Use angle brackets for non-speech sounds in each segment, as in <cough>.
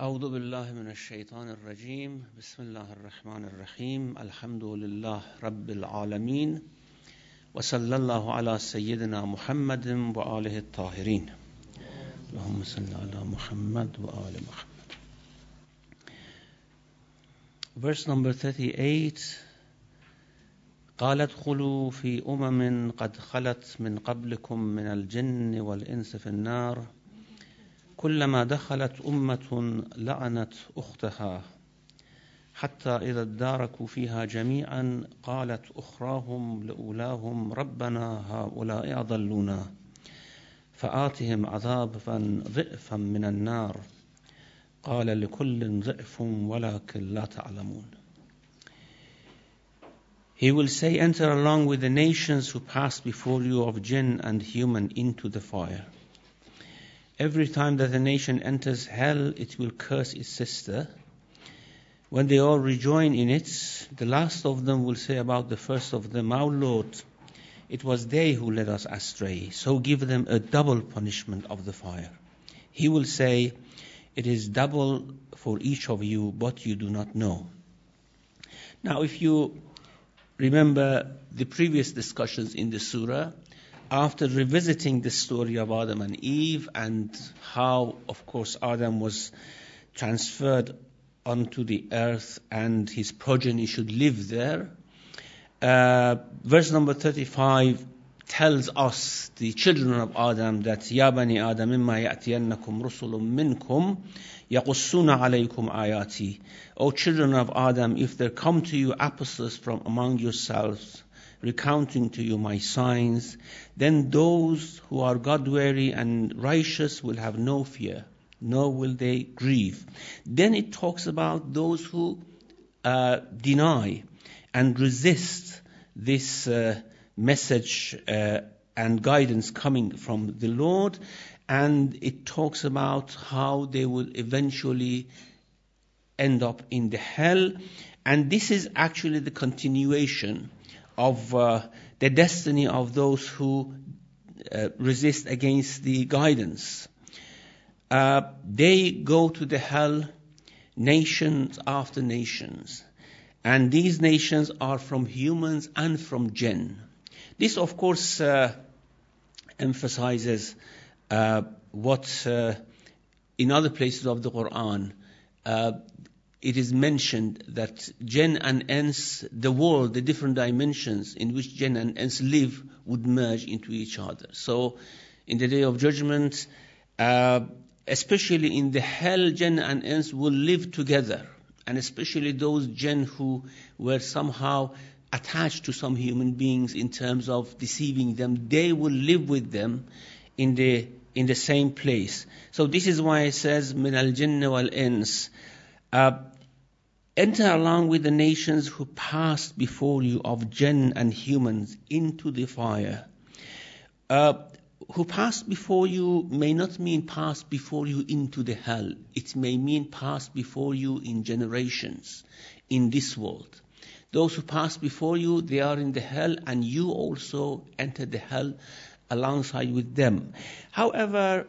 أعوذ بالله من الشيطان الرجيم. بسم الله الرحمن الرحيم. الحمد لله رب العالمين. وصلى الله على سيدنا محمد وآله الطاهرين. اللهم صل على محمد وآل محمد. Verse number 38 قال ادخلوا في أمم قد خلت من قبلكم من الجن والإنس في النار. كلما دخلت أمة لعنت أختها. حتى إذا اداركوا فيها جميعا قالت أخراهم لأولاهم ربنا هؤلاء أضلونا. فآتهم عذابا ضعفا من النار. قال لكل ضعف ولكن لا تعلمون. He will say, Enter along with the nations who passed before you of jinn and human into the fire. Every time that a nation enters hell, it will curse its sister. When they all rejoin in it, the last of them will say about the first of them, Our Lord, it was they who led us astray, so give them a double punishment of the fire. He will say, It is double for each of you, but you do not know. Now, if you remember the previous discussions in the surah, after revisiting the story of Adam and Eve and how, of course, Adam was transferred onto the earth and his progeny should live there, uh, verse number 35 tells us, the children of Adam, that Ya bani Adam imma ya'tiyannakum minkum alaykum ayati. O children of Adam, if there come to you apostles from among yourselves, recounting to you my signs, then those who are Godwary and righteous will have no fear, nor will they grieve. Then it talks about those who uh, deny and resist this uh, message uh, and guidance coming from the Lord, and it talks about how they will eventually end up in the hell. And this is actually the continuation of uh, the destiny of those who uh, resist against the guidance. Uh, they go to the hell, nations after nations. And these nations are from humans and from jinn. This, of course, uh, emphasizes uh, what uh, in other places of the Quran it is mentioned that jinn and ins, the world, the different dimensions in which jinn and ins live, would merge into each other. So, in the day of judgment, uh, especially in the hell, jinn and ins will live together, and especially those jinn who were somehow attached to some human beings in terms of deceiving them, they will live with them in the in the same place. So this is why it says min al jinn wal ins. Uh, enter along with the nations who passed before you of jinn and humans into the fire. Uh, who passed before you may not mean passed before you into the hell. It may mean passed before you in generations in this world. Those who passed before you, they are in the hell, and you also enter the hell alongside with them. However,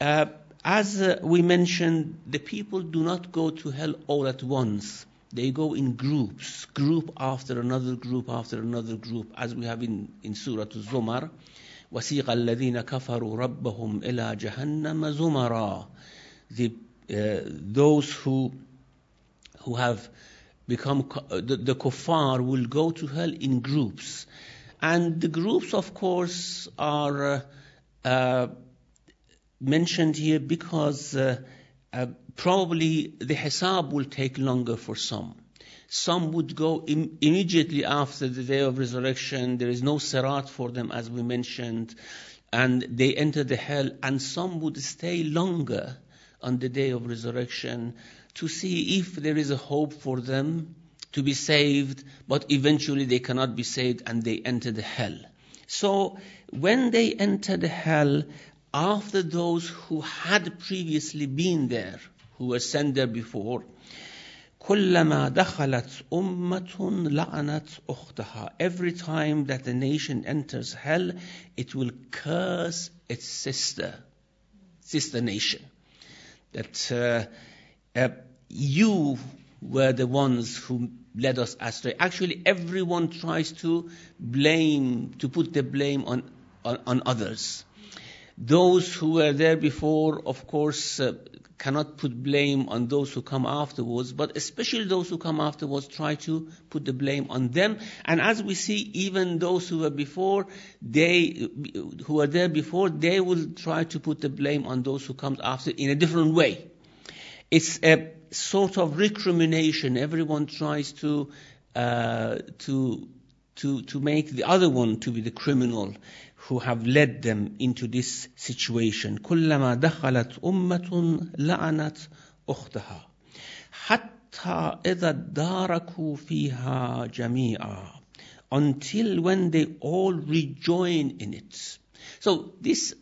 uh, as uh, we mentioned, the people do not go to hell all at once. They go in groups, group after another group after another group, as we have in, in Surah Zumar. وسيق الذين كفروا ربهم إلى جهنم زمرا. The, uh, those who who have become the, the kuffar will go to hell in groups, and the groups, of course, are uh, uh, mentioned here because uh, uh, probably the hisab will take longer for some. Some would go Im- immediately after the day of resurrection. There is no sirat for them, as we mentioned, and they enter the hell. And some would stay longer on the day of resurrection to see if there is a hope for them to be saved, but eventually they cannot be saved and they enter the hell. So when they enter the hell, after those who had previously been there, who were sent there before, كلما دخلت أمة لعنت أختها. Every time that the nation enters hell, it will curse its sister, sister nation. That uh, uh, you were the ones who led us astray. Actually, everyone tries to blame, to put the blame on, on, on others. Those who were there before, of course, uh, cannot put blame on those who come afterwards, but especially those who come afterwards try to put the blame on them. And as we see, even those who were before, they, who were there before, they will try to put the blame on those who come after in a different way. It's a sort of recrimination. Everyone tries to, uh, to, to, to make the other one to be the criminal who have led them into this situation كلما دخلت أمة لعنت أختها حتى إذا اداركوا فيها جميعا until when they all rejoin in it. So this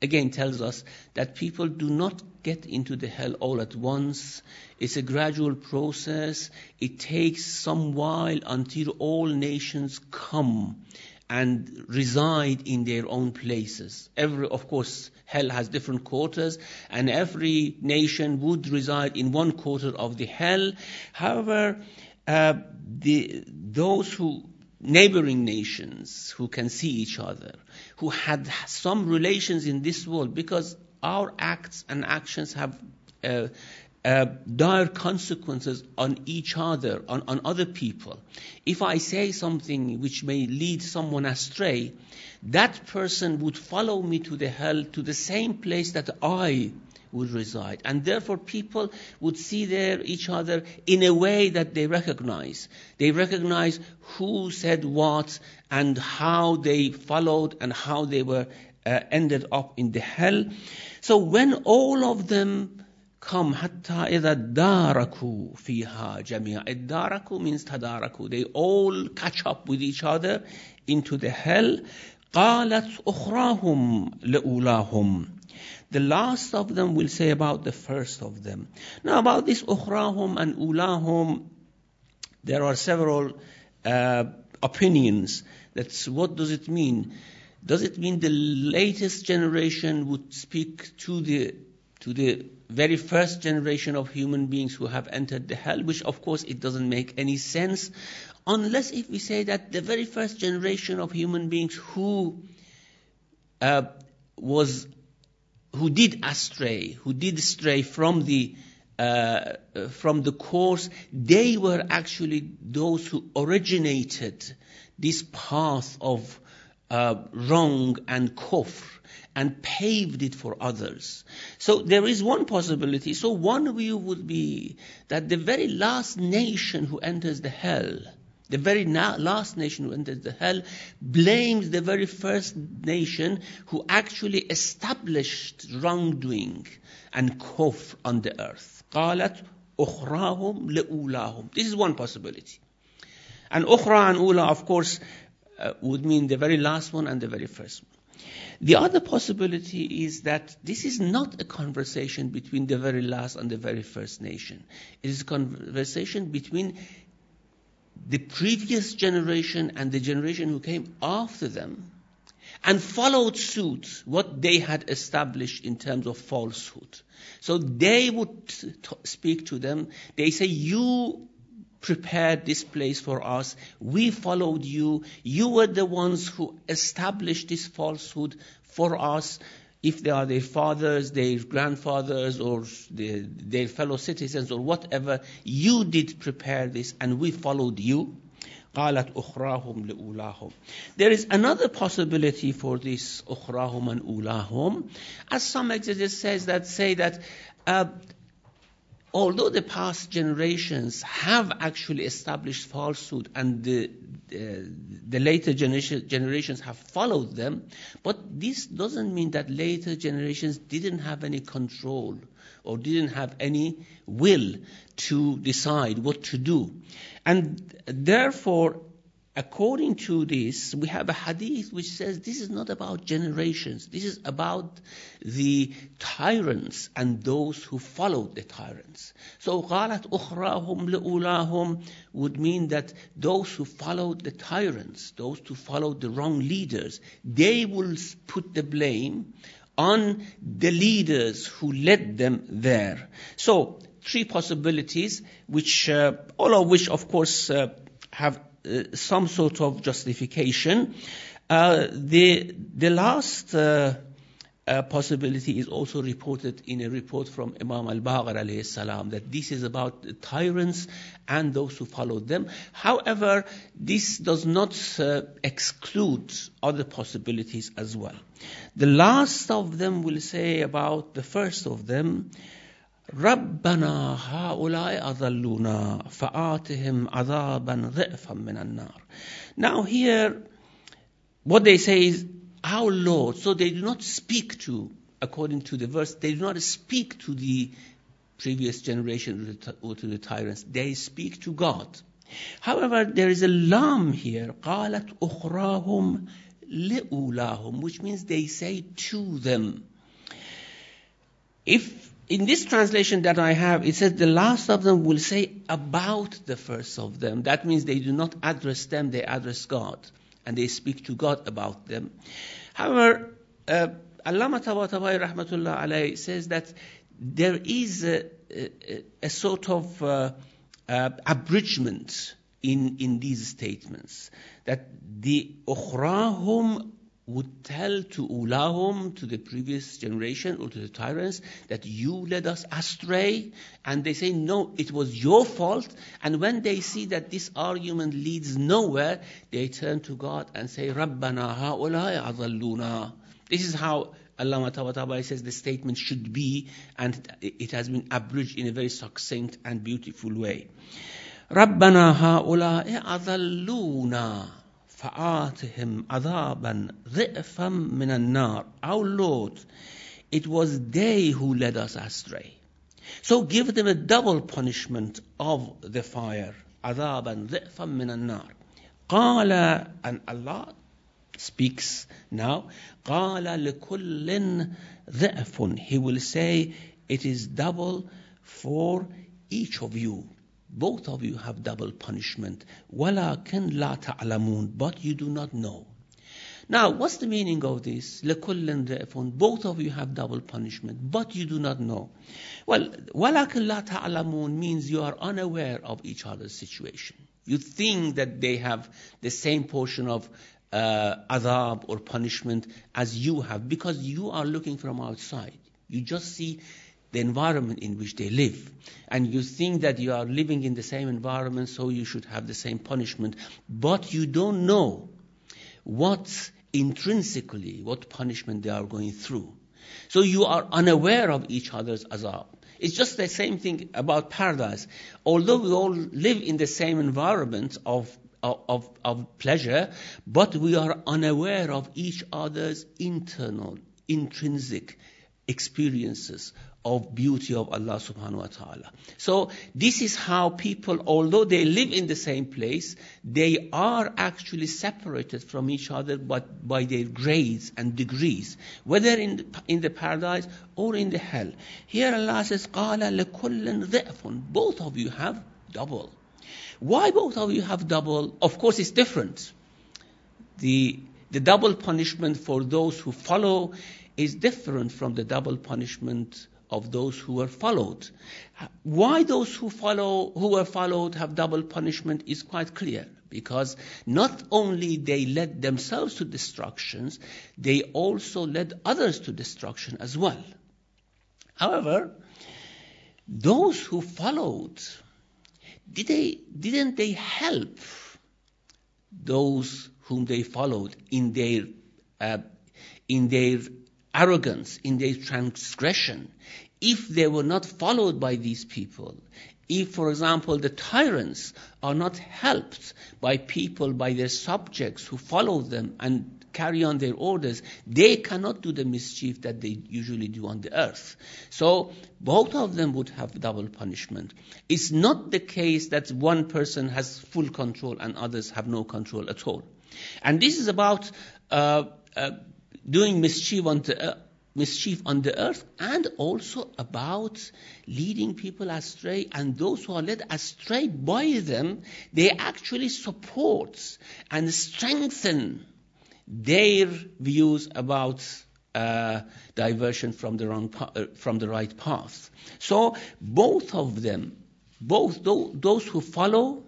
again tells us that people do not get into the hell all at once. It's a gradual process. It takes some while until all nations come and reside in their own places. Every, of course, hell has different quarters, and every nation would reside in one quarter of the hell. However, uh, the, those who neighboring nations who can see each other, who had some relations in this world, because our acts and actions have uh, uh, dire consequences on each other, on, on other people. If I say something which may lead someone astray, that person would follow me to the hell, to the same place that I would reside. And therefore people would see there each other in a way that they recognize. They recognize who said what and how they followed and how they were uh, ended up in the hell. So when all of them come حتى إذا داركوا فيها جميعا الداركوا means تداركوا they all catch up with each other into the hell قالت أخراهم لأولاهم the last of them will say about the first of them. Now about this أخراهم and أولاهم, there are several uh, opinions. That's what does it mean? Does it mean the latest generation would speak to the to the very first generation of human beings who have entered the hell, which of course it doesn't make any sense, unless if we say that the very first generation of human beings who uh, was who did astray, who did stray from the uh, from the course, they were actually those who originated this path of uh, wrong and kufr and paved it for others. So there is one possibility. So one view would be that the very last nation who enters the hell, the very na- last nation who enters the hell, blames the very first nation who actually established wrongdoing and kufr on the earth. قالت أخراهم لأولاهم. This is one possibility. And أخرى and أولى, of course, uh, would mean the very last one and the very first one. The other possibility is that this is not a conversation between the very last and the very first nation. It is a conversation between the previous generation and the generation who came after them and followed suit what they had established in terms of falsehood. So they would t- speak to them. They say, you prepared this place for us. We followed you. You were the ones who established this falsehood for us. If they are their fathers, their grandfathers, or their, their fellow citizens, or whatever, you did prepare this and we followed you. قالت أخراهم لأولاهم. There is another possibility for this أخراهم and أولاهم. As some exegetes says that say that uh, although the past generations have actually established falsehood and the, the later generation, generations have followed them, but this doesn't mean that later generations didn't have any control or didn't have any will to decide what to do. And therefore, according to this, we have a hadith which says this is not about generations. This is about the tyrants and those who followed the tyrants. So قالت أخراهم لأولاهم would mean that those who followed the tyrants, those who followed the wrong leaders, they will put the blame on the leaders who led them there. So three possibilities, which uh, all of which, of course, uh, have uh, some sort of justification. Uh, the the last uh, uh, possibility is also reported in a report from Imam al-Baqir alayhi salam that this is about tyrants and those who followed them. However, this does not uh, exclude other possibilities as well. The last of them will say about the first of them, ربنا هؤلاء أضلونا فآتهم عذابا ضعفا من النار. Now here, what they say is, our Lord. So they do not speak to, according to the verse, they do not speak to the previous generation or to the tyrants. They speak to God. However, there is a lam here. قالت أخراهم لأولاهم, which means they say to them. If in this translation that I have, it says the last of them will say about the first of them. That means they do not address them, they address God and they speak to God about them. However, uh, Allama Tabatabai Rahmatullah alayhi says that there is a, a, a sort of uh, uh, abridgment in, in these statements that the ukhrahum would tell to Ulahum, to the previous generation or to the tyrants, that you led us astray. And they say, no, it was your fault. And when they see that this argument leads nowhere, they turn to God and say, Rabbana ha'ulai adalluna. This is how Allama Tabatabai says the statement should be, and it has been abridged in a very succinct and beautiful way. Rabbana ha'ulai adalluna. فآتهم عذابا ضعفا من النار Our Lord, it was they who led us astray. So give them a double punishment of the fire. عذابا ضعفا من النار قال and Allah speaks now قال لكل ضعف He will say it is double for each of you both of you have double punishment. وَلَكِنْ لَا تَعْلَمُونَ But you do not know. Now, what's the meaning of this? لَكُلٍّ ضِعْفٌ Both of you have double punishment, but you do not know. Well, وَلَكِنْ لَا تَعْلَمُونَ means you are unaware of each other's situation. You think that they have the same portion of uh, adab or punishment as you have because you are looking from outside. You just see the environment in which they live. And you think that you are living in the same environment, so you should have the same punishment. But you don't know what intrinsically, what punishment they are going through. So you are unaware of each other's azab. It's just the same thing about paradise. Although we all live in the same environment of of, of, pleasure, but we are unaware of each other's internal, intrinsic experiences of beauty of Allah subhanahu wa ta'ala. So this is how people, although they live in the same place, they are actually separated from each other but by their grades and degrees, whether in the, in the paradise or in the hell. Here Allah says, قَالَ لَكُلٍّ ضِعْفٌ Both of you have double. Why both of you have double? Of course it's different. The, the double punishment for those who follow is different from the double punishment of those who were followed. Why those who follow, who were followed have double punishment is quite clear. Because not only they led themselves to destructions, they also led others to destruction as well. However, those who followed, did they, didn't they help those whom they followed in their, uh, in their arrogance, in their transgression, if they were not followed by these people, if, for example, the tyrants are not helped by people, by their subjects who follow them and carry on their orders, they cannot do the mischief that they usually do on the earth. So both of them would have double punishment. It's not the case that one person has full control and others have no control at all. And this is about uh, uh, doing mischief on the, uh, mischief on the earth and also about leading people astray and those who are led astray by them they actually support and strengthen their views about uh, diversion from the wrong uh, from the right path. So both of them, both those who follow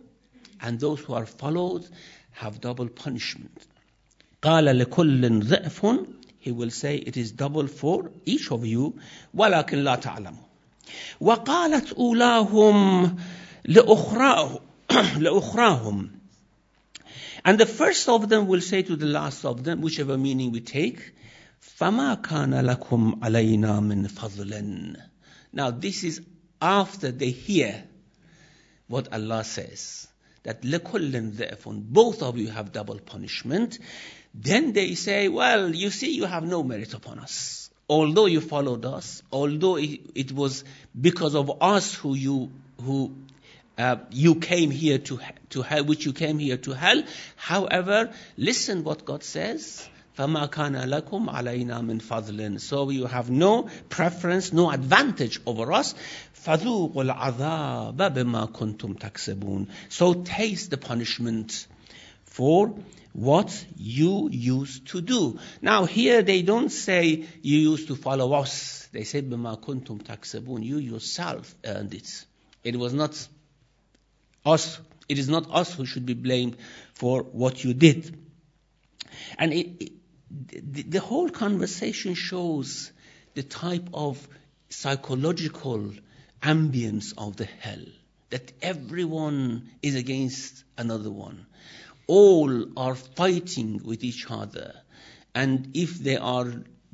and those who are followed, have double punishment. قال لكل ضعف He will say it is double for each of you ولكن لا تعلموا وقالت أولاهم <clears throat> لأخراهم And the first of them will say to the last of them, whichever meaning we take, فَمَا كَانَ لَكُمْ عَلَيْنَا مِنْ فَضْلٍ Now this is after they hear what Allah says, that لَكُلٍ ذَئْفٌ Both of you have double punishment. Then they say, well, you see, you have no merit upon us. Although you followed us, although it, it was because of us who you, who uh, you came here to, to hell, which you came here to hell. However, listen what God says. فَمَا كَانَ لَكُمْ عَلَيْنَا مِنْ فَضْلٍ So you have no preference, no advantage over us. فَذُوقُوا الْعَذَابَ بِمَا كُنْتُمْ تَكْسِبُونَ So taste the punishment for what you used to do. Now here they don't say you used to follow us. They say بِمَا كُنْتُمْ تَكْسِبُونَ You yourself earned it. It was not us. It is not us who should be blamed for what you did. And it, it, the, the whole conversation shows the type of psychological ambience of the hell. That everyone is against another one. All are fighting with each other. And if they are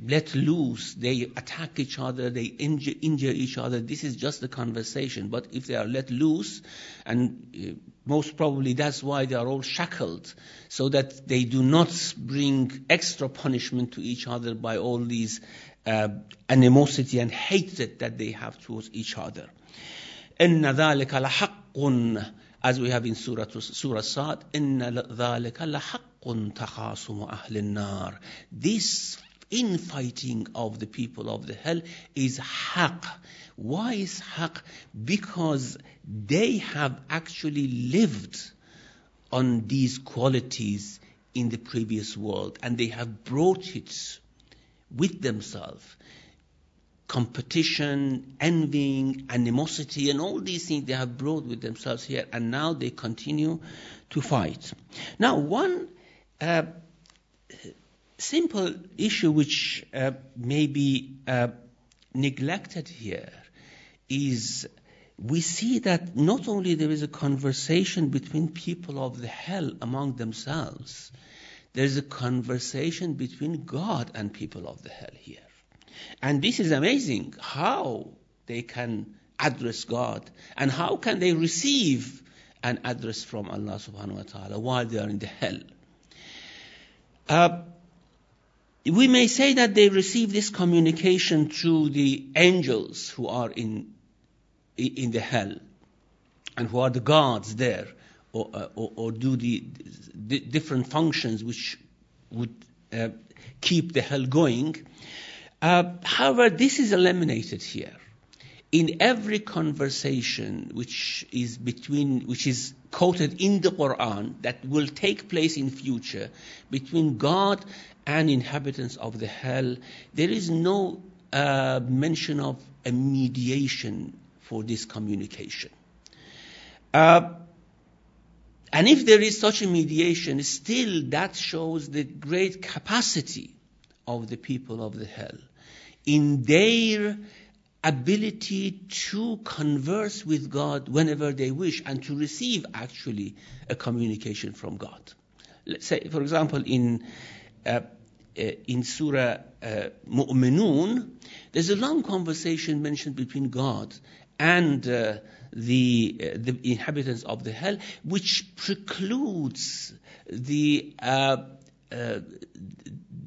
let loose, they attack each other, they injure, injure, each other. This is just the conversation. But if they are let loose, and uh, most probably that's why they are all shackled, so that they do not bring extra punishment to each other by all these uh, animosity and hatred that they have towards each other. إن ذلك لحق as we have in Surah, Surah Sad, إن ذلك لحق تخاصم أهل النار. This infighting of the people of the hell is haq. Why is haq? Because they have actually lived on these qualities in the previous world and they have brought it with themselves. Competition, envying, animosity, and all these things they have brought with themselves here, and now they continue to fight. Now, one uh, simple issue which uh, may be uh, neglected here is we see that not only there is a conversation between people of the hell among themselves, there is a conversation between God and people of the hell here. And this is amazing how they can address God and how can they receive an address from Allah subhanahu wa ta'ala while they are in the hell. Uh, we may say that they receive this communication through the angels who are in, in the hell and who are the guards there or, uh, or, or, do the, the, different functions which would uh, keep the hell going. Uh, however, this is eliminated here. In every conversation which is between, which is quoted in the Quran that will take place in future between God and inhabitants of the hell, there is no uh, mention of a mediation for this communication. Uh, and if there is such a mediation, still that shows the great capacity of the people of the hell in their ability to converse with God whenever they wish and to receive actually a communication from God. Let's say, for example, in uh, uh, in Surah uh, Mu'minun, there's a long conversation mentioned between God and uh, the, uh, the inhabitants of the hell, which precludes the, uh, uh,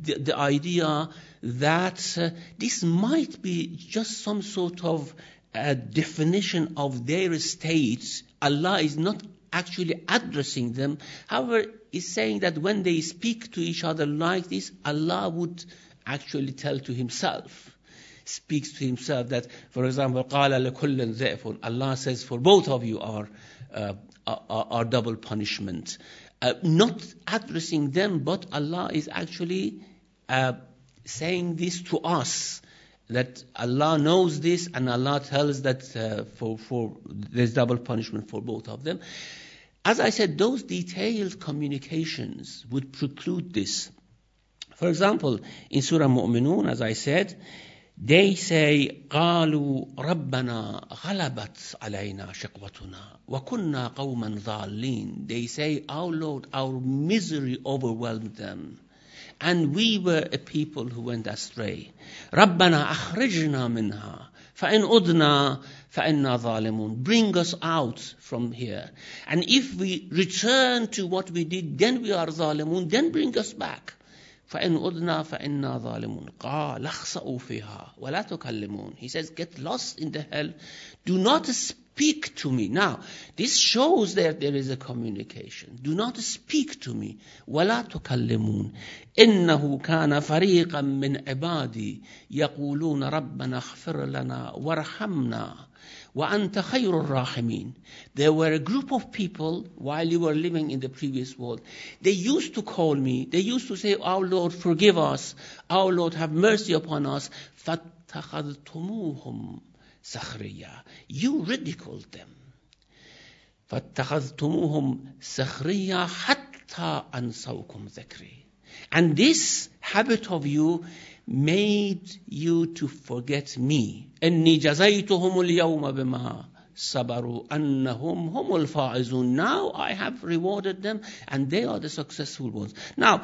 the, the, idea that uh, this might be just some sort of definition of their state. Allah is not actually addressing them. However, is saying that when they speak to each other like this, Allah would actually tell to Himself, speaks to Himself that, for example, قَالَ لَكُلٍّ ذَئْفٌ Allah says, for both of you are, uh, are, are, double punishment. Uh, not addressing them, but Allah is actually uh, saying this to us that Allah knows this and Allah tells that uh, for, for there's double punishment for both of them. As I said, those detailed communications would preclude this. For example, in Surah Mu'minun, as I said, they say, قالوا ربنا غلبت علينا شقوتنا وكنا قوما ضالين. They say, our Lord, our misery overwhelmed them. And we were a people who went astray. ربنا أخرجنا منها فإن أدنا فإنا ظالمون. Bring us out from here. And if we return to what we did, then we are ظالمون. Then bring us back. فإن أدنا فإنا ظالمون قال اخسأوا فيها ولا تكلمون He says, get lost in the hell. Do not speak to me. Now, this shows that there is a communication. Do not speak to me. ولا تكلمون إنه كان فريقا من عبادي يقولون ربنا اغفر لنا وارحمنا وَأَنْتَ خَيْرُ الرَّاحِمِينَ There were a group of people while you were living in the previous world. They used to call me. They used to say, Our Lord, forgive us. Our Lord, have mercy upon us. فَاتَّخَذْتُمُوهُمْ سَخْرِيًّا You ridiculed them. فَاتَّخَذْتُمُوهُمْ سَخْرِيًّا حَتَّى أَنْسَوْكُمْ ذِكْرِي And this habit of you made you to forget me. إني جزيتهم اليوم بما صبروا أنهم هم الفائزون. Now I have rewarded them and they are the successful ones. Now,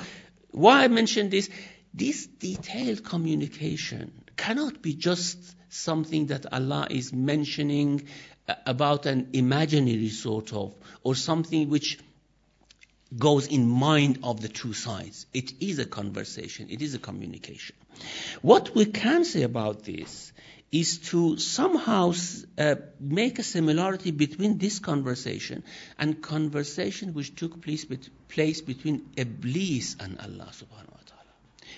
why I mention this? This detailed communication cannot be just something that Allah is mentioning about an imaginary sort of, or something which goes in mind of the two sides. It is a conversation. It is a communication. What we can say about this is to somehow uh, make a similarity between this conversation and conversation which took place, bet- place between Iblis and Allah subhanahu wa ta'ala.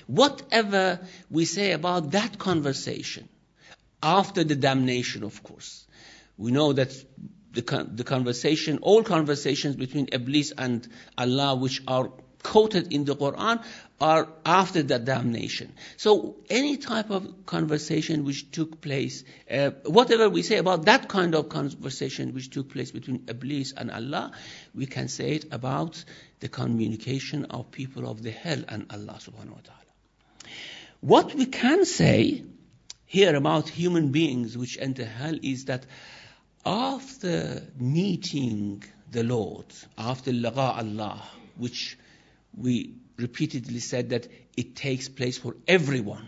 Whatever we say about that conversation, after the damnation, of course, we know that the, the conversation, all conversations between Iblis and Allah, which are quoted in the Quran are after the damnation. So any type of conversation which took place, uh, whatever we say about that kind of conversation which took place between Iblis and Allah, we can say it about the communication of people of the hell and Allah subhanahu wa ta'ala. What we can say here about human beings which enter hell is that after meeting the Lord, after laqa Allah, which we repeatedly said that it takes place for everyone,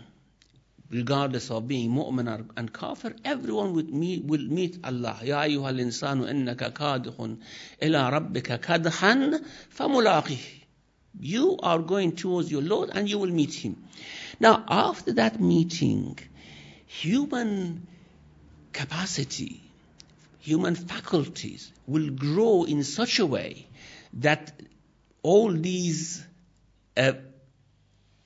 regardless of being mu'min and kafir, everyone will meet, will meet Allah. يا أيها الإنسان إنك كادح إلى ربك كدحا فملاقيه. You are going towards your Lord and you will meet Him. Now, after that meeting, human capacity, human faculties will grow in such a way that all these uh,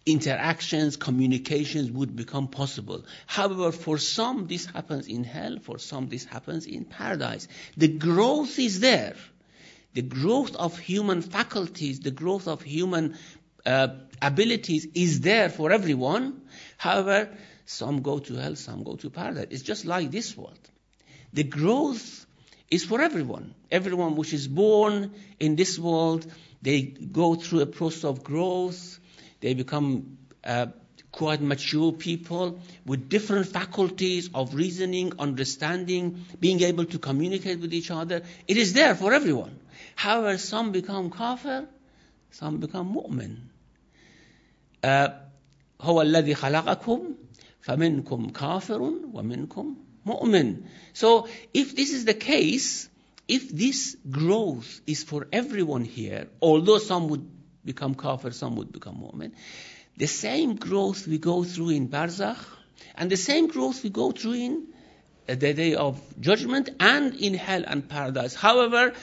interactions, communications would become possible. However, for some this happens in hell, for some this happens in paradise. The growth is there. The growth of human faculties, the growth of human uh, abilities is there for everyone. However, some go to hell, some go to paradise. It's just like this world. The growth is for everyone. Everyone which is born in this world they go through a process of growth. They become uh, quite mature people with different faculties of reasoning, understanding, being able to communicate with each other. It is there for everyone. However, some become kafir, some become mu'min. هو الذي خلقكم فمنكم كافر ومنكم مؤمن. So if this is the case, if this growth is for everyone here, although some would become kafir, some would become mu'min, the same growth we go through in barzakh, and the same growth we go through in the day of judgment and in hell and paradise. However,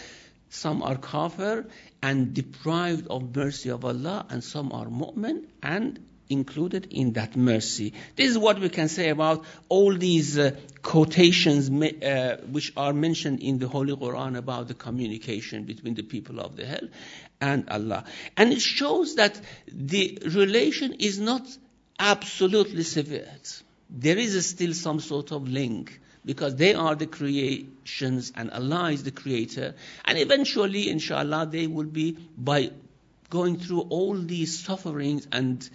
some are kafir and deprived of mercy of Allah, and some are mu'min and included in that mercy. This is what we can say about all these uh, quotations uh, which are mentioned in the Holy Quran about the communication between the people of the hell and Allah. And it shows that the relation is not absolutely severed. There is still some sort of link because they are the creations and Allah is the creator. And eventually, inshallah, they will be by going through all these sufferings and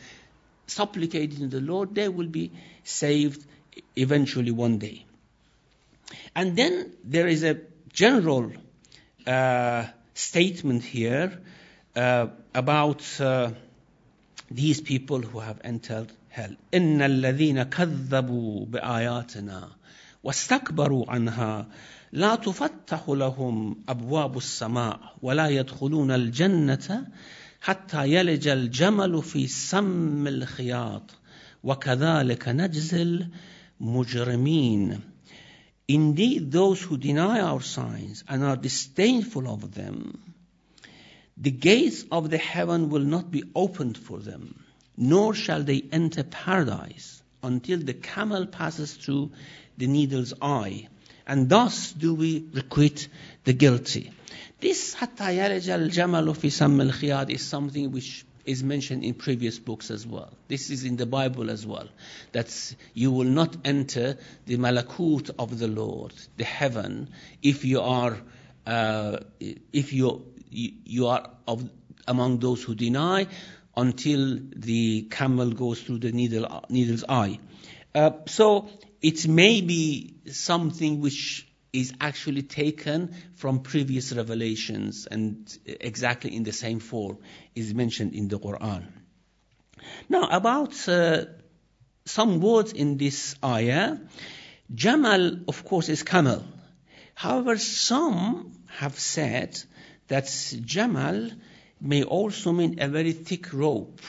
supplicating the Lord, they will be saved eventually one day. And then there is a general uh, statement here uh, about uh, these people who have entered hell. إن الذين كذبوا بآياتنا واستكبروا عنها لا تفتح لهم أبواب السماء ولا يدخلون الجنة حتى يلج الجمل في سم الخياط وكذلك نجزي المجرمين Indeed, those who deny our signs and are disdainful of them, the gates of the heaven will not be opened for them, nor shall they enter paradise until the camel passes through the needle's eye. And thus do we requite the guilty. This yaraj al-jamal fi samm al is something which is mentioned in previous books as well. This is in the Bible as well. That you will not enter the malakut of the Lord, the heaven, if you are, uh, if you, you are of, among those who deny, until the camel goes through the needle, needle's eye. Uh, so it may be something which is actually taken from previous revelations and exactly in the same form is mentioned in the Quran. Now, about uh, some words in this ayah, Jamal, of course, is camel. However, some have said that Jamal may also mean a very thick rope.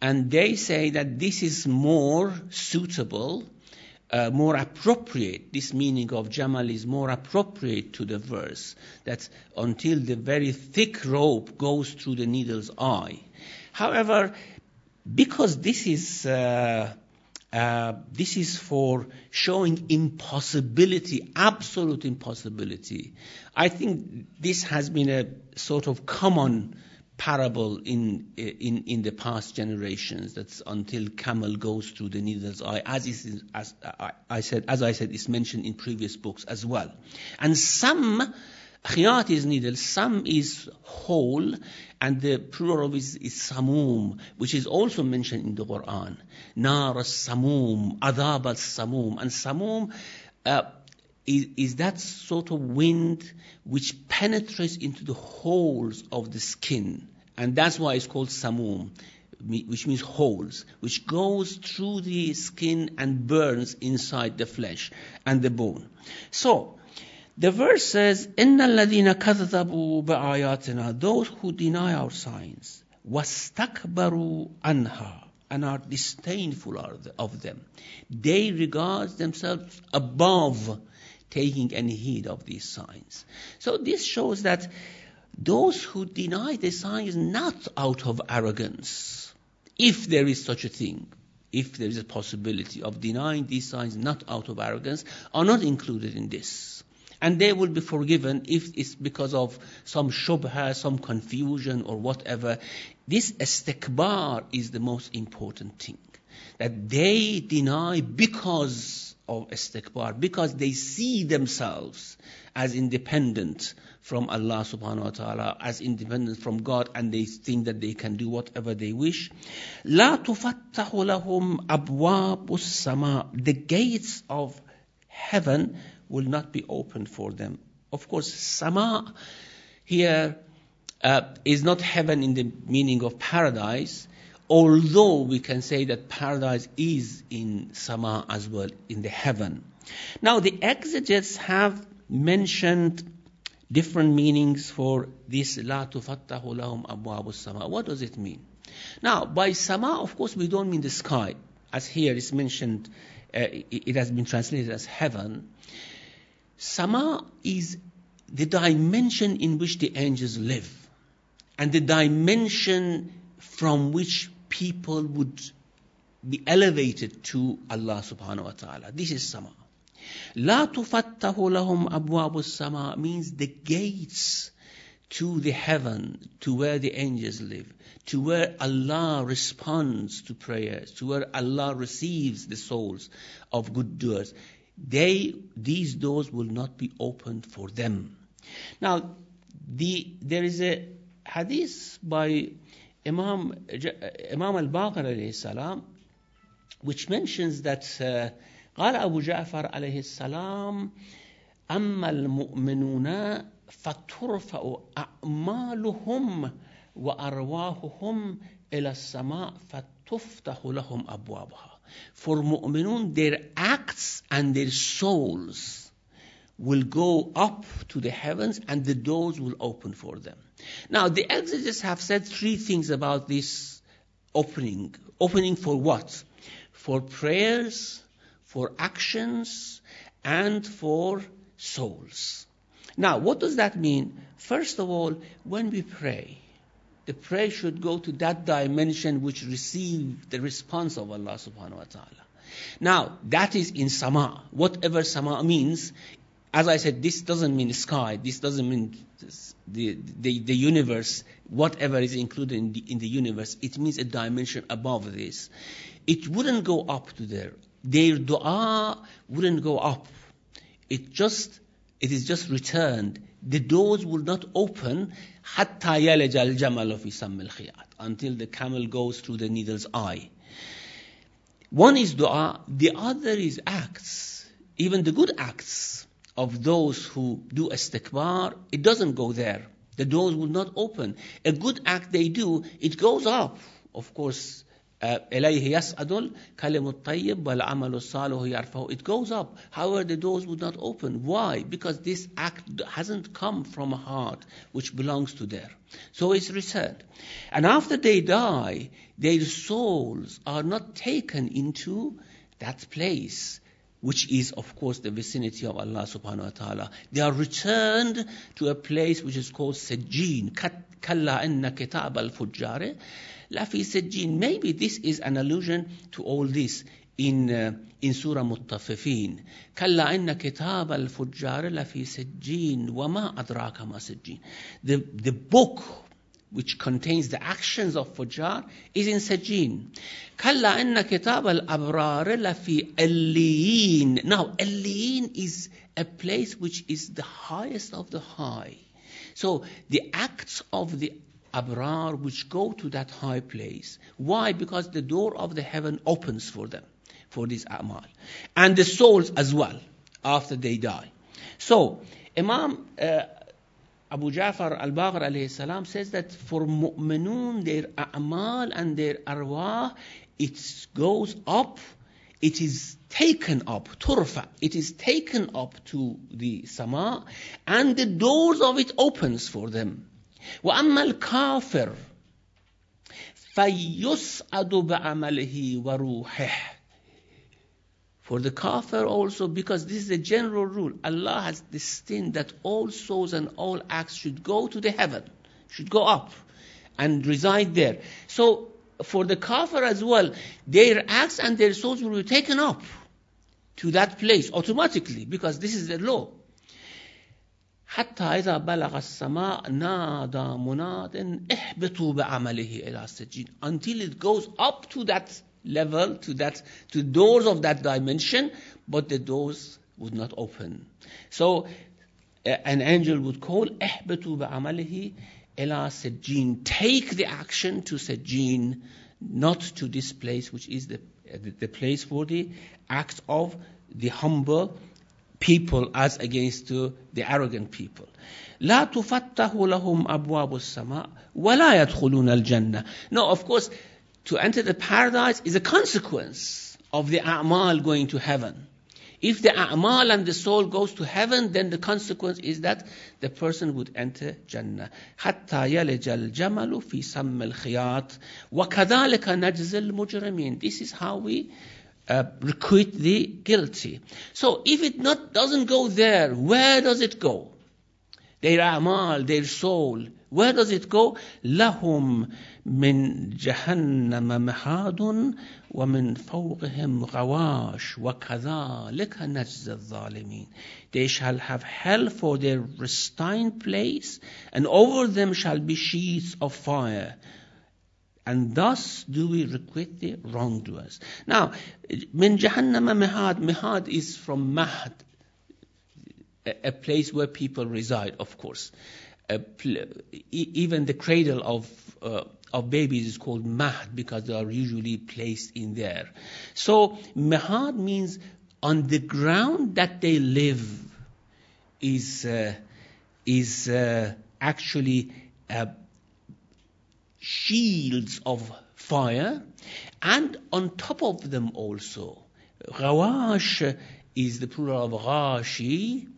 And they say that this is more suitable uh, more appropriate, this meaning of Jamal is more appropriate to the verse, that until the very thick rope goes through the needle's eye. However, because this is uh, uh, this is for showing impossibility, absolute impossibility. I think this has been a sort of common parable in, in, in the past generations. That's until camel goes through the needle's eye, as, is, as I said, as I said, is mentioned in previous books as well. And some khiyat is needle, some is hole, and the plural of is, is samum, which is also mentioned in the Quran. Nar samum, adab al samum, and samum. Uh, is, is that sort of wind which penetrates into the holes of the skin. And that's why it's called samum, which means holes, which goes through the skin and burns inside the flesh and the bone. So, the verse says, إِنَّ الَّذِينَ كَذَّبُوا بِآيَاتِنَا Those who deny our signs, وَاسْتَكْبَرُوا عَنْهَا and are disdainful of them. They regard themselves above taking any heed of these signs. So this shows that those who deny the signs not out of arrogance, if there is such a thing, if there is a possibility of denying these signs not out of arrogance, are not included in this. And they will be forgiven if it's because of some shubha, some confusion or whatever. This istikbar is the most important thing. That they deny because of istikbar because they see themselves as independent from Allah subhanahu wa ta'ala, as independent from God, and they think that they can do whatever they wish. لا تفتح لهم أبواب السماء. The gates of heaven will not be opened for them. Of course, sama here uh, is not heaven in the meaning of paradise, although we can say that paradise is in Sama as well, in the heaven. Now, the exegetes have mentioned different meanings for this La tufattahu lahum abwabu sama. What does it mean? Now, by Sama, of course, we don't mean the sky. As here is mentioned, uh, it has been translated as heaven. Sama is the dimension in which the angels live, and the dimension from which people would be elevated to Allah subhanahu wa ta'ala. This is sama. La tufattahu lahum abwabu sama means the gates to the heaven, to where the angels live, to where Allah responds to prayers, to where Allah receives the souls of good doers, they, these doors will not be opened for them. Now, the, there is a hadith by Imam, Imam al-Baqir alayhi salam, which mentions that uh, قال أبو جعفر عليه السلام أما المؤمنون فترفع أعمالهم وأرواحهم إلى السماء فتفتح لهم أبوابها For mu'minun, their acts and their souls will go up to the heavens and the doors will open for them. Now, the exegetes have said three things about this opening. Opening for what? For prayers, for actions, and for souls. Now, what does that mean? First of all, when we pray, the prayer should go to that dimension which receive the response of Allah subhanahu wa ta'ala. Now, that is in sama. Whatever sama means, as I said, this doesn't mean sky, this doesn't mean the, the, the universe, whatever is included in the, in the universe, it means a dimension above this. It wouldn't go up to there. Their dua wouldn't go up. It just, it is just returned. The doors will not open حتى يلج الجمل في سم الخياط until the camel goes through the needle's eye. One is dua, the other is acts, even the good acts of those who do istikbar, it doesn't go there. The doors will not open. A good act they do, it goes up. Of course, إليه يسعد الكلم الطيب والعمل الصالح يرفعه. It goes up. However, the doors would not open. Why? Because this act hasn't come from a heart which belongs to there. So it's returned. And after they die, their souls are not taken into that place which is of course the vicinity of Allah subhanahu wa ta'ala. They are returned to a place which is called Sajjin. Kalla anna kitab al-fujjare. Lafi Sajjin. Maybe this is an allusion to all this in, uh, in Surah Mutaffifin. Kalla inna kitab al-fujjare lafi Sajjin. Wama adraka ma Sajjin. The, the book which contains the actions of fujjar is in Sajjin. Now, الليين is a place which is the highest of the high. So the acts of the abrar which go to that high place. Why? Because the door of the heaven opens for them, for these amal, and the souls as well after they die. So Imam uh, Abu Ja'far al-Baqir alayhi salam says that for mu'minun, their a'mal and their arwah, it goes up, it is taken up, turfa, it is taken up to the sama, and the doors of it opens for them. وَأَمَّا الْكَافِرُ فَيُسْعَدُ بِعَمَلِهِ وَرُوحِهِ for the kafir also, because this is a general rule, Allah has destined that all souls and all acts should go to the heaven, should go up and reside there. So for the kafir as well, their acts and their souls will be taken up to that place automatically, because this is the law. حتى إذا بلغ السماء نادى مناد اهبطوا بعمله إلى السجين until it goes up to that level to that to doors of that dimension, but the doors would not open. So uh, an angel would call احبطوا بعمله إلى سجين. Take the action to سجين, not to this place which is the, the, the place for the act of the humble people as against to the arrogant people. لا تفتح لهم أبواب السماء ولا يدخلون الجنة. No, of course, to enter the paradise is a consequence of the a'mal going to heaven. If the a'mal and the soul goes to heaven, then the consequence is that the person would enter Jannah. حتى يلج الجمل في سم الخياط وكذلك نجزي المجرمين. This is how we uh, requite the guilty. So if it not doesn't go there, where does it go? their amal, their soul. Where does it go? لهم من جهنم مهاد ومن فوقهم غواش وكذلك نجزي الظالمين. They shall have hell for their resting place, and over them shall be sheets of fire. And thus do we requite the wrongdoers. Now, من جهنم مهاد, mihad is from mahd, a place where people reside, of course. even the cradle of uh, of babies is called mahd because they are usually placed in there. So mahad means on the ground that they live is uh, is uh, actually uh, shields of fire, and on top of them also. Ghawash is the plural of ghashi,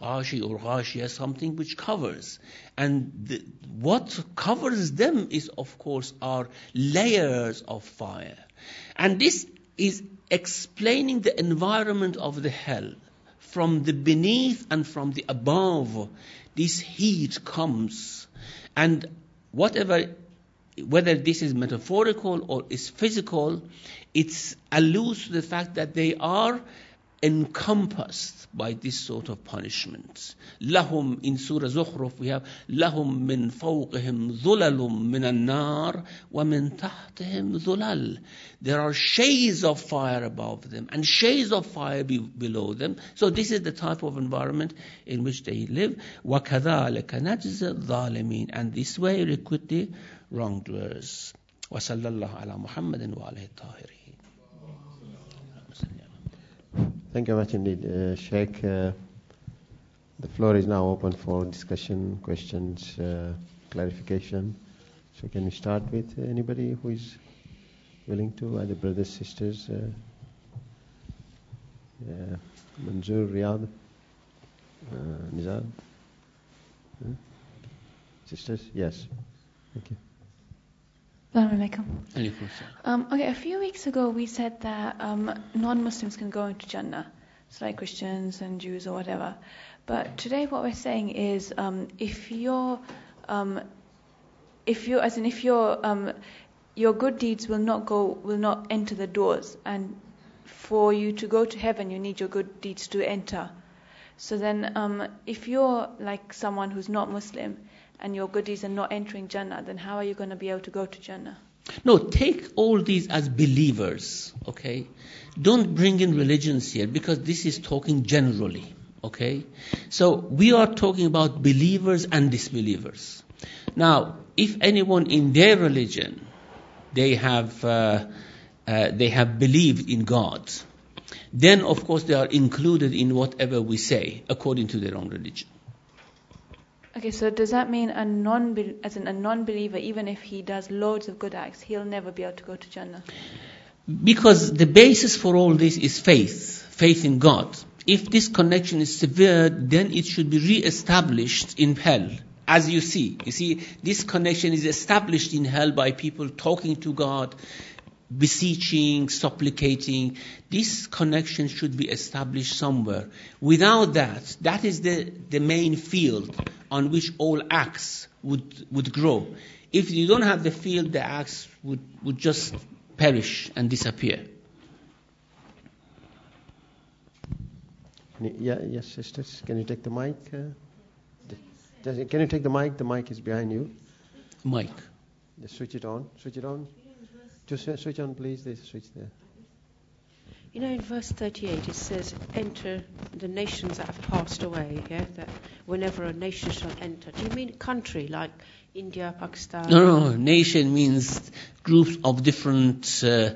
ghashi or ghashia, something which covers. And the, what covers them is, of course, are layers of fire. And this is explaining the environment of the hell. From the beneath and from the above, this heat comes. And whatever, whether this is metaphorical or is physical, it alludes to the fact that they are encompassed by this sort of punishment. Lahum in Surah Zukhruf we have lahum min fawqihim dhulalum min an-nar wa min tahtihim dhulal. There are shades of fire above them and shades of fire be below them. So this is the type of environment in which they live. وَكَذَلِكَ نَجْزِ الظَّالِمِينَ And this way requite the wrongdoers. وصلى الله على محمد وعلى الطاهرين Thank you very much indeed, uh, Sheikh. Uh, the floor is now open for discussion, questions, uh, clarification. So, can we start with anybody who is willing to, either brothers, sisters? Uh, yeah. Manzoor, Riyadh, uh? Huh? Sisters? Yes. Thank you. Um, okay, a few weeks ago we said that um, non-Muslims can go into Jannah, so like Christians and Jews or whatever. But today what we're saying is, um, if you're, um, if you, as in if your um, your good deeds will not go, will not enter the doors, and for you to go to heaven, you need your good deeds to enter. So then, um, if you're like someone who's not Muslim and your goodies are not entering Jannah, then how are you going to be able to go to Jannah? No, take all these as believers, okay? Don't bring in religions here because this is talking generally, okay? So we are talking about believers and disbelievers. Now, if anyone in their religion, they have, uh, uh, they have believed in God, then of course they are included in whatever we say according to their own religion. Okay, so does that mean a non as in a non-believer, even if he does loads of good acts, he'll never be able to go to Jannah? Because the basis for all this is faith, faith in God. If this connection is severed, then it should be re-established in hell. As you see, you see, this connection is established in hell by people talking to God, beseeching, supplicating. This connection should be established somewhere. Without that, that is the, the main field on which all acts would, would grow. If you don't have the field, the acts would, would just perish and disappear. Yeah, yes, sisters. Can you take the mic? Uh, can you take the mic? The mic is behind you. Mic. Just switch it on. Switch it on. Just switch on, please. Switch there. You know, in verse 38, it says, Enter the nations that have passed away, yeah? That whenever a nation shall enter. Do you mean country, like India, Pakistan? No, no, nation means groups of different. Uh,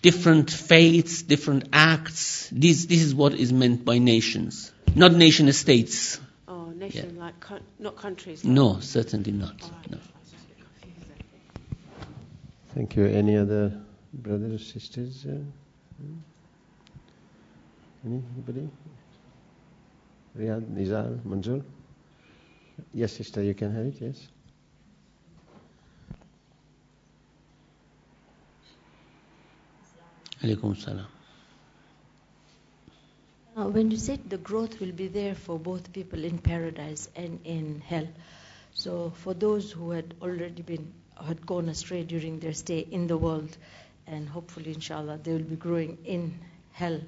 different faiths, different acts. This, this is what is meant by nations, not nation states. Oh, nation yeah. like not countries. Like no, certainly not. Right. No. Thank you. Any other brothers or sisters? Uh, anybody? Riyadh, Nizar, Manzur? Yes, sister, you can have it, yes. Alaikum salam. Uh, when you said the growth will be there for both people in paradise and in hell, so for those who had already been had gone astray during their stay in the world, and hopefully, inshallah, they will be growing in hell,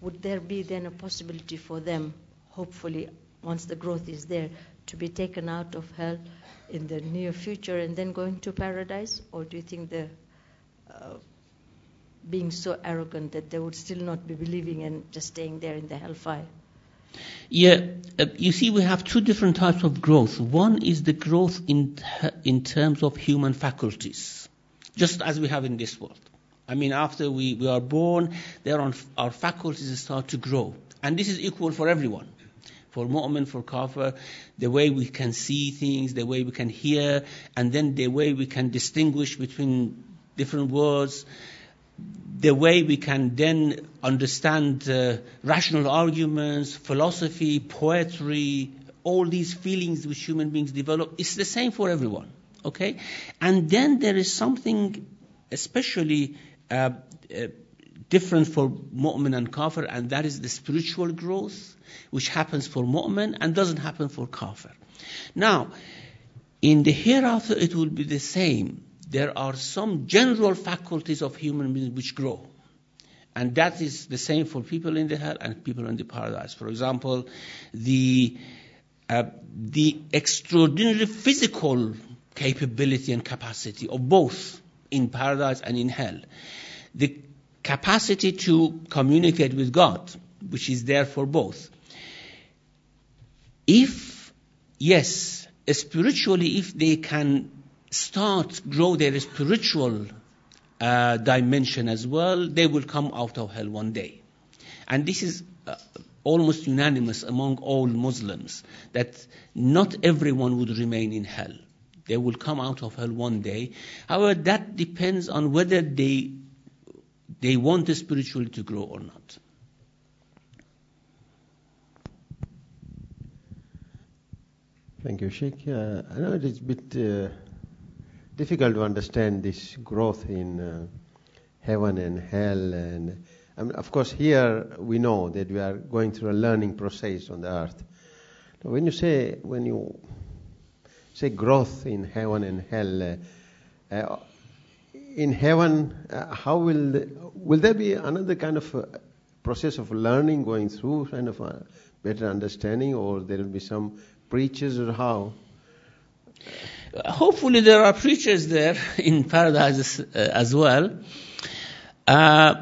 would there be then a possibility for them, hopefully, once the growth is there, to be taken out of hell in the near future and then going to paradise? Or do you think the uh, being so arrogant that they would still not be believing and just staying there in the hellfire? Yeah, uh, you see, we have two different types of growth. One is the growth in in terms of human faculties, just as we have in this world. I mean, after we, we are born, there are, our faculties start to grow, and this is equal for everyone. For mu'min, for kafir, the way we can see things, the way we can hear, and then the way we can distinguish between different words the way we can then understand uh, rational arguments, philosophy, poetry, all these feelings which human beings develop, it's the same for everyone. Okay? And then there is something especially different for mu'min and kafir, and that is the spiritual growth, which happens for mu'min and doesn't happen for kafir. Now, in the hereafter, it will be the same there are some general faculties of human beings which grow. And that is the same for people in the hell and people in the paradise. For example, the, uh, the extraordinary physical capability and capacity of both in paradise and in hell. The capacity to communicate with God, which is there for both. If, yes, spiritually, if they can start grow their spiritual uh, dimension as well, they will come out of hell one day. And this is uh, almost unanimous among all Muslims that not everyone would remain in hell. They will come out of hell one day. However, that depends on whether they they want the spirituality to grow or not. Thank you, Sheikh. Uh, I know it is a bit uh, difficult to understand this growth in uh, heaven and hell. And I mean, of course, here we know that we are going through a learning process on the earth. Now, when you say when you say growth in heaven and hell, uh, uh, in heaven, uh, how will the, will there be another kind of uh, process of learning going through, kind of a better understanding, or there will be some preachers, or how? hopefully there are preachers there in paradise uh, as well. Uh,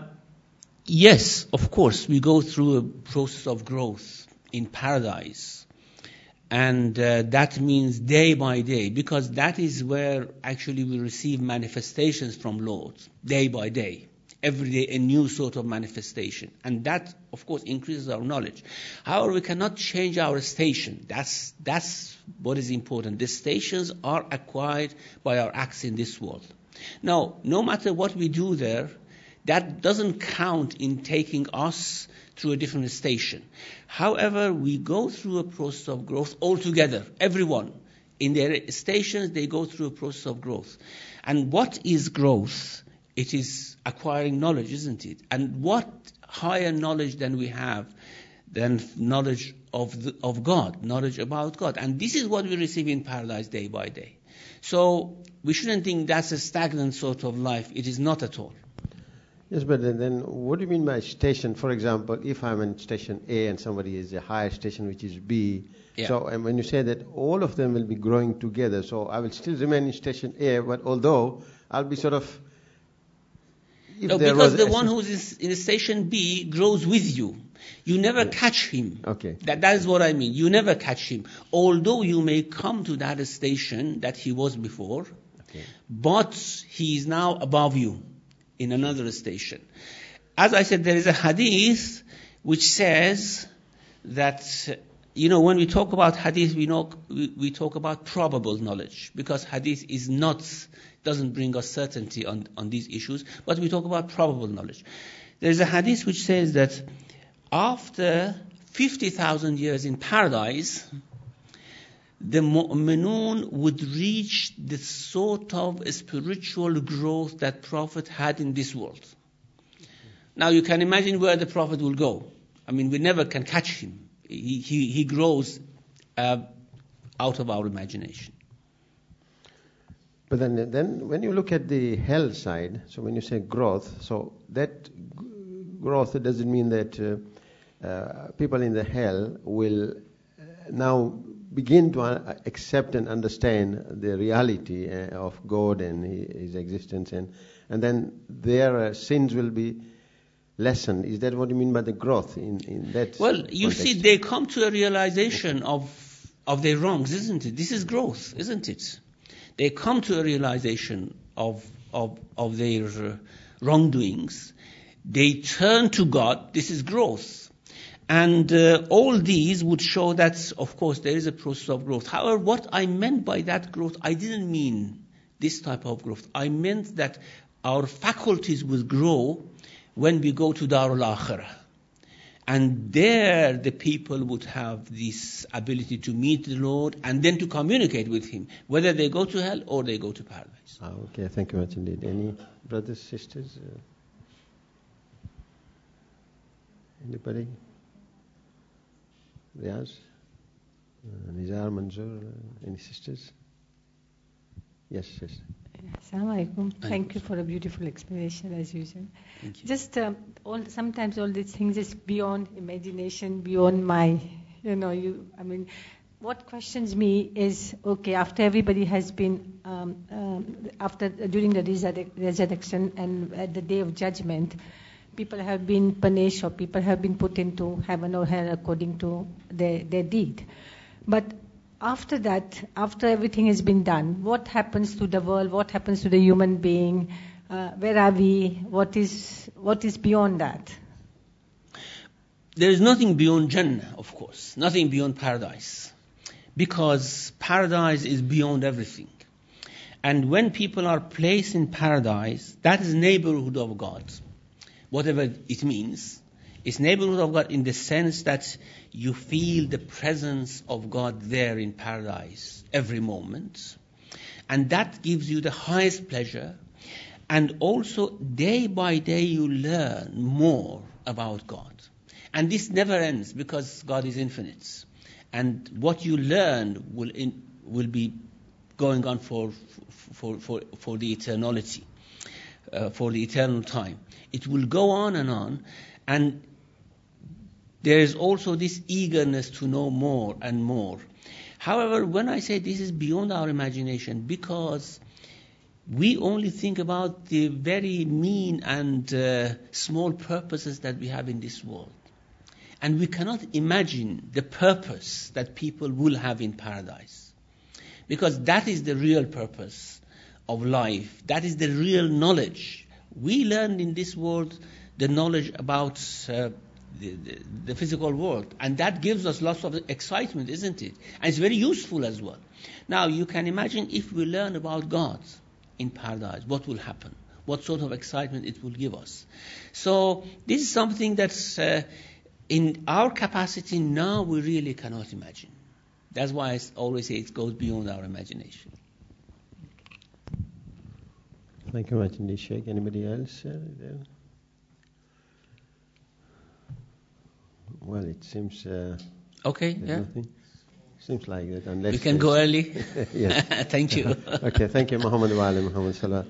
yes, of course, we go through a process of growth in paradise. And uh, that means day by day, because that is where actually we receive manifestations from Lord, day by day every day a new sort of manifestation. And that, of course, increases our knowledge. However, we cannot change our station. That's, that's what is important. The stations are acquired by our acts in this world. Now, no matter what we do there, that doesn't count in taking us through a different station. However, we go through a process of growth altogether, everyone. In their stations, they go through a process of growth. And what is growth? It is acquiring knowledge, isn't it? And what higher knowledge than we have than knowledge of, the, of God, knowledge about God. And this is what we receive in paradise day by day. So we shouldn't think that's a stagnant sort of life. It is not at all. Yes, but then what do you mean by station? For example, if I'm in station A and somebody is a higher station which is B, yeah. so and when you say that all of them will be growing together, so I will still remain in station A, but although I'll be sort of no, because the one who's in station B grows with you. You never yeah. catch him. Okay. That, that is what I mean. You never catch him. Although you may come to that station that he was before, okay. but he is now above you in another station. As I said, there is a hadith which says that, you know, when we talk about hadith, we, know, we, we talk about probable knowledge because hadith is not doesn't bring us certainty on, on these issues, but we talk about probable knowledge. There's a hadith which says that after 50,000 years in paradise, the mu'minun would reach the sort of spiritual growth that Prophet had in this world. Now you can imagine where the Prophet will go. I mean, we never can catch him. He, he, he grows uh, out of our imagination. But then, then when you look at the hell side, so when you say growth, so that growth doesn't mean that uh, uh, people in the hell will uh, now begin to uh, accept and understand the reality uh, of God and His existence, and and then their uh, sins will be lessened. Is that what you mean by the growth in, in that? Well, you context? see, they come to a realization of, of their wrongs, isn't it? This is growth, isn't it? They come to a realization of, of, of their wrongdoings. They turn to God. This is growth. And uh, all these would show that, of course, there is a process of growth. However, what I meant by that growth, I didn't mean this type of growth. I meant that our faculties will grow when we go to Darul Akhirah. And there the people would have this ability to meet the Lord and then to communicate with Him, whether they go to hell or they go to paradise. Ah, okay, thank you much indeed. Any brothers, sisters? Uh, anybody? Riaz? Uh, Nizar, Manzoor? Uh, any sisters? Yes, yes. Assalamu alaikum. Thank you for a beautiful explanation as usual. Thank you. Just um, all sometimes all these things is beyond imagination, beyond my, you know, you. I mean, what questions me is okay after everybody has been um, um, after during the resurrection and at the day of judgment, people have been punished or people have been put into heaven or hell according to their their deed, but after that, after everything has been done, what happens to the world? What happens to the human being? Uh, where are we? What is what is beyond that? There is nothing beyond Jannah, of course, nothing beyond paradise. Because paradise is beyond everything. And when people are placed in paradise, that is neighborhood of God. Whatever it means. It's neighborhood of God in the sense that you feel the presence of God there in paradise every moment. And that gives you the highest pleasure. And also, day by day, you learn more about God. And this never ends because God is infinite. And what you learn will, in, will be going on for, for, for, for the eternality, uh, for the eternal time. It will go on and on. And there is also this eagerness to know more and more. However, when I say this is beyond our imagination, because we only think about the very mean and uh, small purposes that we have in this world. And we cannot imagine the purpose that people will have in paradise. Because that is the real purpose of life. That is the real knowledge. We learn in this world the knowledge about uh, the, the, the, physical world. And that gives us lots of excitement, isn't it? And it's very useful as well. Now, you can imagine if we learn about God in paradise, what will happen? What sort of excitement it will give us? So, this is something that's uh, in our capacity now we really cannot imagine. That's why I always say it goes beyond our imagination. Thank you much indeed, Anybody else uh, there? Well, it seems. Uh, okay, yeah. Nothing. Seems like that. Unless we can go early. <laughs> yes. <laughs> thank you. <laughs> okay, thank you, Muhammad wa Muhammad